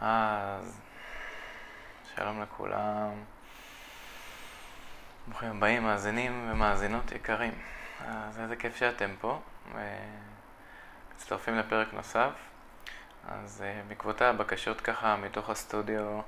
אז שלום לכולם. ברוכים הבאים, מאזינים ומאזינות יקרים. אז איזה כיף שאתם פה, ומצטרפים לפרק נוסף. אז אה, בעקבות הבקשות ככה מתוך הסטודיו,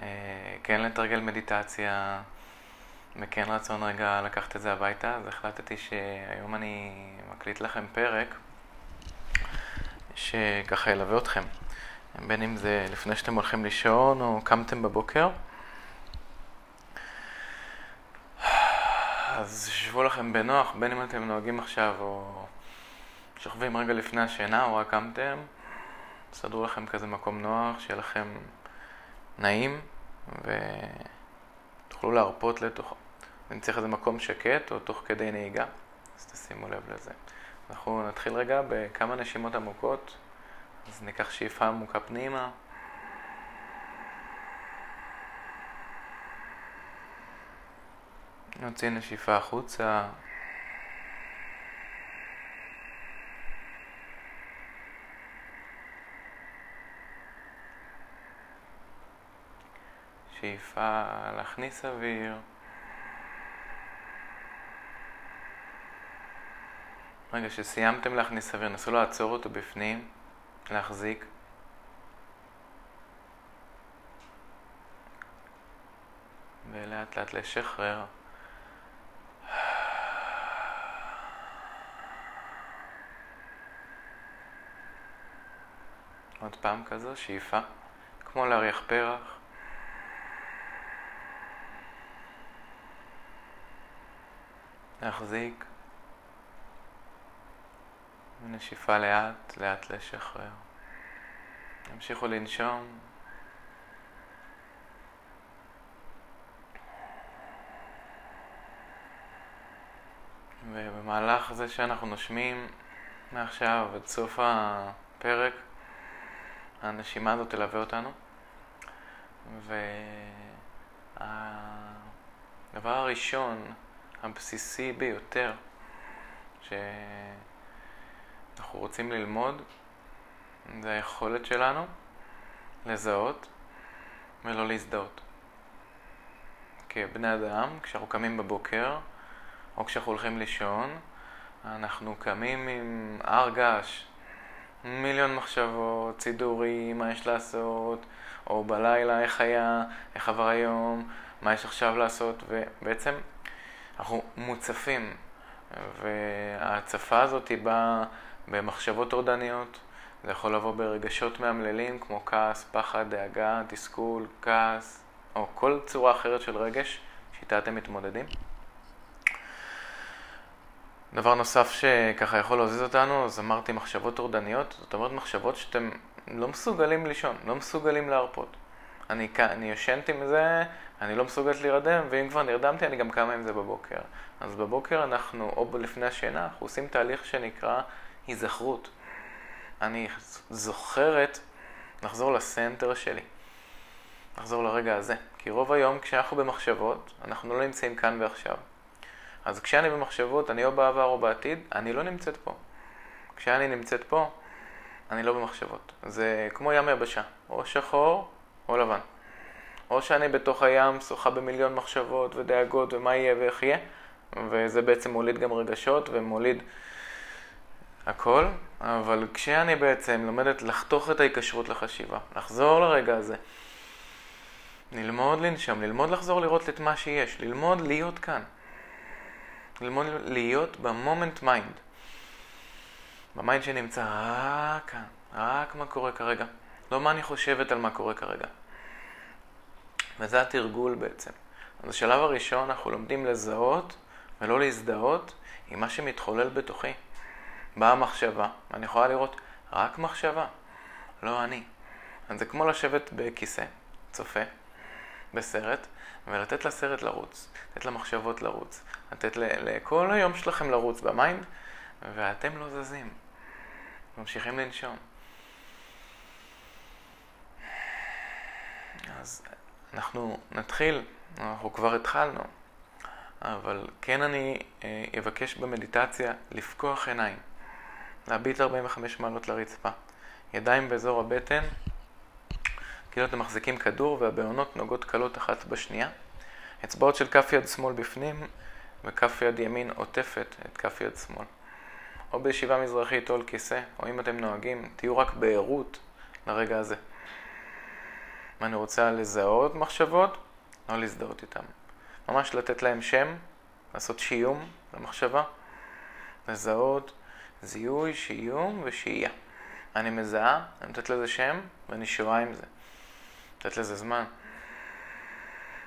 אה, כן לתרגל מדיטציה, וכן רצון רגע לקחת את זה הביתה, אז החלטתי שהיום אני מקליט לכם פרק שככה ילווה אתכם. בין אם זה לפני שאתם הולכים לישון או קמתם בבוקר. אז שבו לכם בנוח, בין אם אתם נוהגים עכשיו או שוכבים רגע לפני השינה או רק קמתם, תסדרו לכם כזה מקום נוח, שיהיה לכם נעים ותוכלו להרפות לתוכו. אם צריך איזה מקום שקט או תוך כדי נהיגה, אז תשימו לב לזה. אנחנו נתחיל רגע בכמה נשימות עמוקות. אז ניקח שאיפה עמוקה פנימה. נוציא נשיפה החוצה. שאיפה להכניס אוויר. רגע שסיימתם להכניס אוויר, נסו לעצור אותו בפנים. להחזיק. ולאט לאט לשחרר. עוד פעם כזו, שאיפה, כמו להריח פרח. להחזיק. ונשיפה לאט, לאט לשחרר. תמשיכו לנשום. ובמהלך זה שאנחנו נושמים מעכשיו עד סוף הפרק, הנשימה הזאת תלווה אותנו. והדבר הראשון, הבסיסי ביותר, ש... אנחנו רוצים ללמוד, זה היכולת שלנו לזהות ולא להזדהות. כבני אדם, כשאנחנו קמים בבוקר, או כשאנחנו הולכים לישון, אנחנו קמים עם הר געש, מיליון מחשבות, סידורים, מה יש לעשות, או בלילה, איך היה, איך עבר היום, מה יש עכשיו לעשות, ובעצם אנחנו מוצפים, וההצפה הזאת היא באה במחשבות טורדניות, זה יכול לבוא ברגשות מאמללים כמו כעס, פחד, דאגה, תסכול, כעס, או כל צורה אחרת של רגש שאיתה אתם מתמודדים. דבר נוסף שככה יכול להזיז אותנו, אז אמרתי מחשבות טורדניות, זאת אומרת מחשבות שאתם לא מסוגלים לישון, לא מסוגלים להרפות. אני, אני ישנתי מזה, אני לא מסוגלת להירדם, ואם כבר נרדמתי, אני גם קמה עם זה בבוקר. אז בבוקר אנחנו, או לפני השינה, אנחנו עושים תהליך שנקרא היזכרות. אני זוכרת לחזור לסנטר שלי, לחזור לרגע הזה. כי רוב היום כשאנחנו במחשבות, אנחנו לא נמצאים כאן ועכשיו. אז כשאני במחשבות, אני או בעבר או בעתיד, אני לא נמצאת פה. כשאני נמצאת פה, אני לא במחשבות. זה כמו ים יבשה, או שחור או לבן. או שאני בתוך הים שוחה במיליון מחשבות ודאגות ומה יהיה ואיך יהיה, וזה בעצם מוליד גם רגשות ומוליד הכל, אבל כשאני בעצם לומדת לחתוך את ההיקשרות לחשיבה, לחזור לרגע הזה, ללמוד לנשום, ללמוד לחזור לראות את מה שיש, ללמוד להיות כאן, ללמוד להיות ב moment mind, ב mind שנמצא רק כאן, רק מה קורה כרגע, לא מה אני חושבת על מה קורה כרגע. וזה התרגול בעצם. אז בשלב הראשון אנחנו לומדים לזהות ולא להזדהות עם מה שמתחולל בתוכי. באה מחשבה, ואני יכולה לראות רק מחשבה, לא אני. אז זה כמו לשבת בכיסא, צופה, בסרט, ולתת לסרט לרוץ, לתת למחשבות לרוץ, לתת לכל היום שלכם לרוץ במיינד, ואתם לא זזים. ממשיכים לנשום. אז אנחנו נתחיל, אנחנו כבר התחלנו, אבל כן אני אה, אבקש במדיטציה לפקוח עיניים. להביט 45 מעלות לרצפה. ידיים באזור הבטן, כאילו אתם מחזיקים כדור והבעונות נוגעות קלות אחת בשנייה. אצבעות של כף יד שמאל בפנים וכף יד ימין עוטפת את כף יד שמאל. או בישיבה מזרחית או על כיסא, או אם אתם נוהגים, תהיו רק בערות לרגע הזה. אני רוצה לזהות מחשבות, לא להזדהות איתן. ממש לתת להם שם, לעשות שיום למחשבה, לזהות, זיהוי, שיום ושהייה. אני מזהה, אני נותנת לזה שם ואני שואה עם זה. לתת לזה זמן.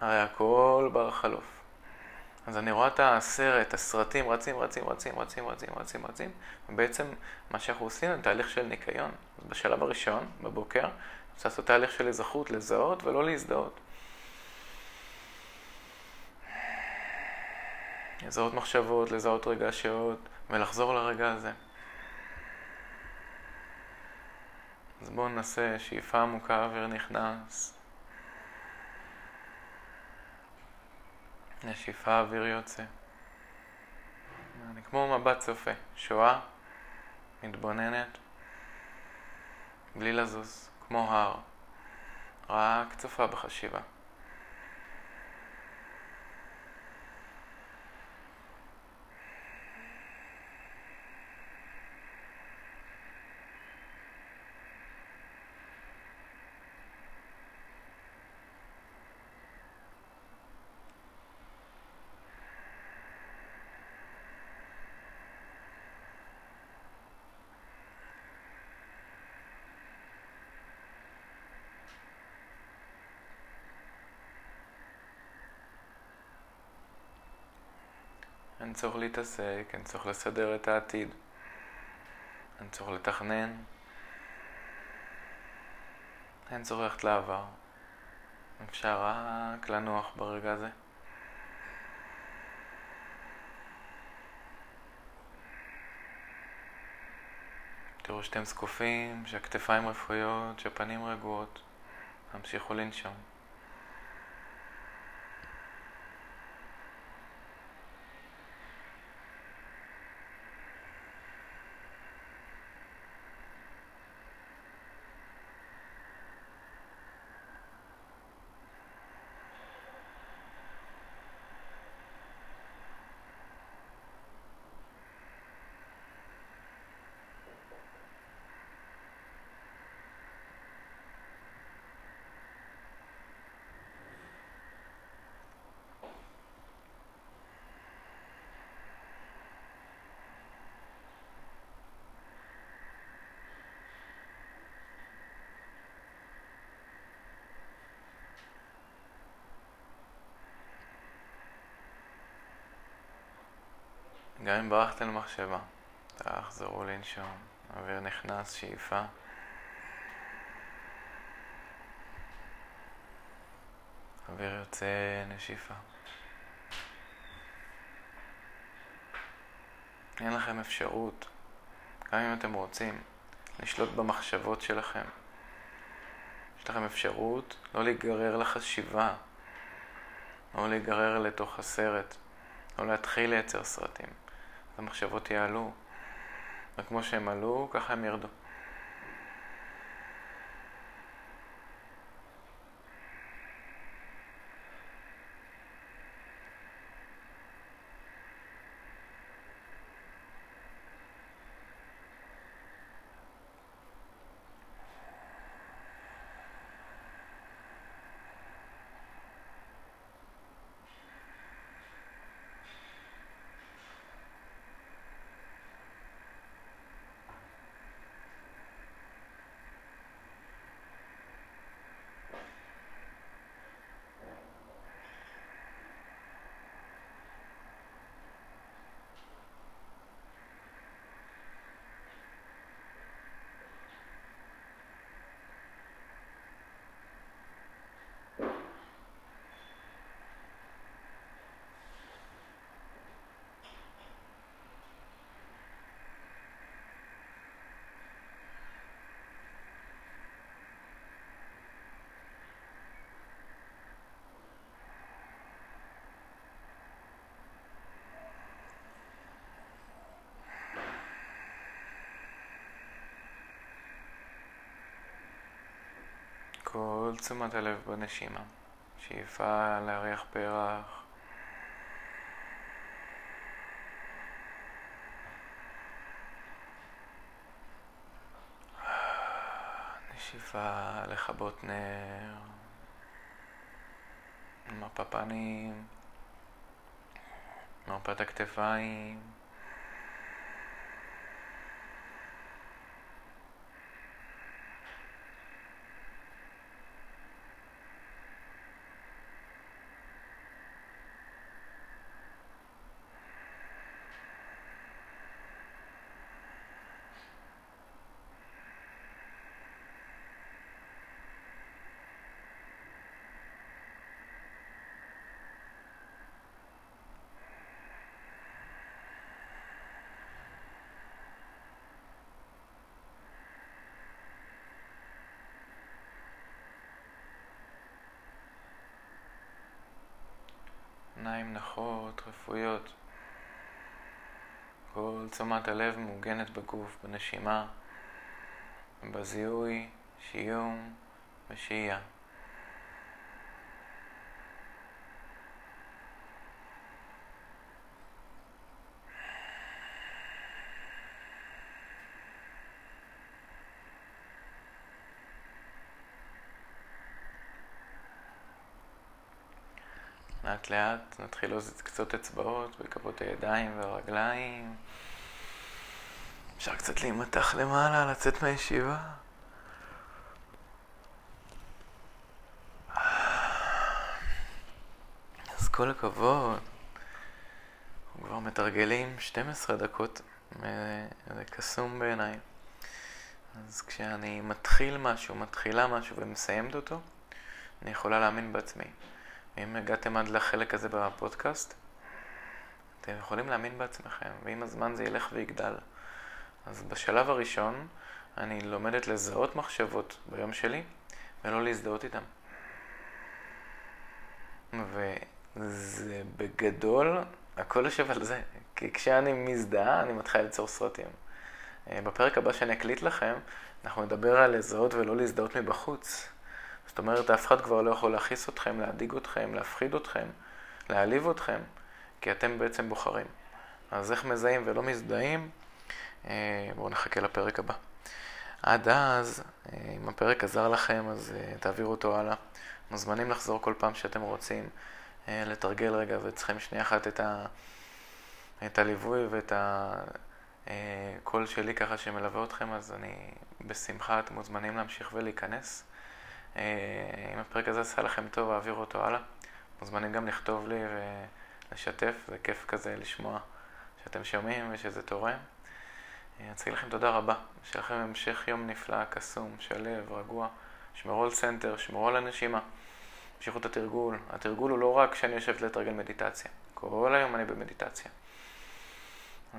הרי הכל בר חלוף. אז אני רואה את הסרט, הסרטים רצים, רצים, רצים, רצים, רצים, רצים, רצים, ובעצם מה שאנחנו עושים זה תהליך של ניקיון. אז בשלב הראשון, בבוקר, צריך לעשות תהליך של אזרחות, לזהות ולא להזדהות. לזהות מחשבות, לזהות רגשות, ולחזור לרגע הזה. אז בואו נעשה שאיפה עמוקה, אוויר נכנס. נשיפה אוויר יוצא. אני כמו מבט צופה, שואה, מתבוננת, בלי לזוז, כמו הר, רק צופה בחשיבה. אין צורך להתעסק, אין צורך לסדר את העתיד, אין צורך לתכנן, אין צורך ללכת לעבר. אפשר רק לנוח ברגע הזה. תראו שאתם זקופים, שהכתפיים רפואיות, שהפנים רגועות. תמשיכו לנשום. גם אם ברחתם למחשבה, תחזרו לנשום, אוויר נכנס, שאיפה. אוויר יוצא, נשיפה. אין לכם אפשרות, גם אם אתם רוצים, לשלוט במחשבות שלכם. יש לכם אפשרות לא להיגרר לחשיבה, לא להיגרר לתוך הסרט, לא להתחיל לייצר סרטים. המחשבות יעלו, וכמו שהם עלו, ככה הם ירדו. כל תשומת הלב בנשימה. שאיפה להריח פרח. נשיפה לכבות נר. מפה פנים. מפת הכתפיים. עיניים נחות, רפואיות. כל תשומת הלב מעוגנת בגוף, בנשימה, בזיהוי, שיום ושהייה. לאט לאט נתחיל להוזיז קצות אצבעות בכפות הידיים והרגליים. אפשר קצת להימתח למעלה, לצאת מהישיבה. אז כל הכבוד. אנחנו כבר מתרגלים 12 דקות, זה קסום בעיניי. אז כשאני מתחיל משהו, מתחילה משהו ומסיימת אותו, אני יכולה להאמין בעצמי. אם הגעתם עד לחלק הזה בפודקאסט, אתם יכולים להאמין בעצמכם, ועם הזמן זה ילך ויגדל. אז בשלב הראשון, אני לומדת לזהות מחשבות ביום שלי, ולא להזדהות איתן. וזה בגדול, הכל יושב על זה. כי כשאני מזדהה, אני מתחיל ליצור סרטים. אה, בפרק הבא שאני אקליט לכם, אנחנו נדבר על לזהות ולא להזדהות מבחוץ. זאת אומרת, אף אחד כבר לא יכול להכעיס אתכם, להדאיג אתכם, להפחיד אתכם, להעליב אתכם, כי אתם בעצם בוחרים. אז איך מזהים ולא מזדהים? אה, בואו נחכה לפרק הבא. עד אז, אה, אם הפרק עזר לכם, אז אה, תעבירו אותו הלאה. מוזמנים לחזור כל פעם שאתם רוצים, לתרגל רגע וצריכים שנייה אחת את, ה... את הליווי ואת הקול שלי ככה שמלווה אתכם, אז אני בשמחה, אתם מוזמנים להמשיך ולהיכנס. אה, אם הפרק הזה עשה לכם טוב, העבירו אותו הלאה. מוזמנים גם לכתוב לי ולשתף, זה כיף כזה לשמוע שאתם שומעים ושזה תורם. אני אה, להגיד לכם תודה רבה, שיהיה לכם המשך יום נפלא, קסום, שלו, רגוע. שמרו על center, שמרו על הנשימה. המשיכו את התרגול. התרגול הוא לא רק כשאני יושבת לתרגל מדיטציה. כל היום אני במדיטציה.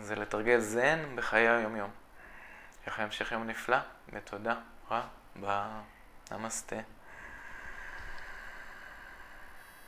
זה לתרגל זן בחיי היום-יום. שיהיה לכם המשך יום נפלא, ותודה רבה. नमस्ते।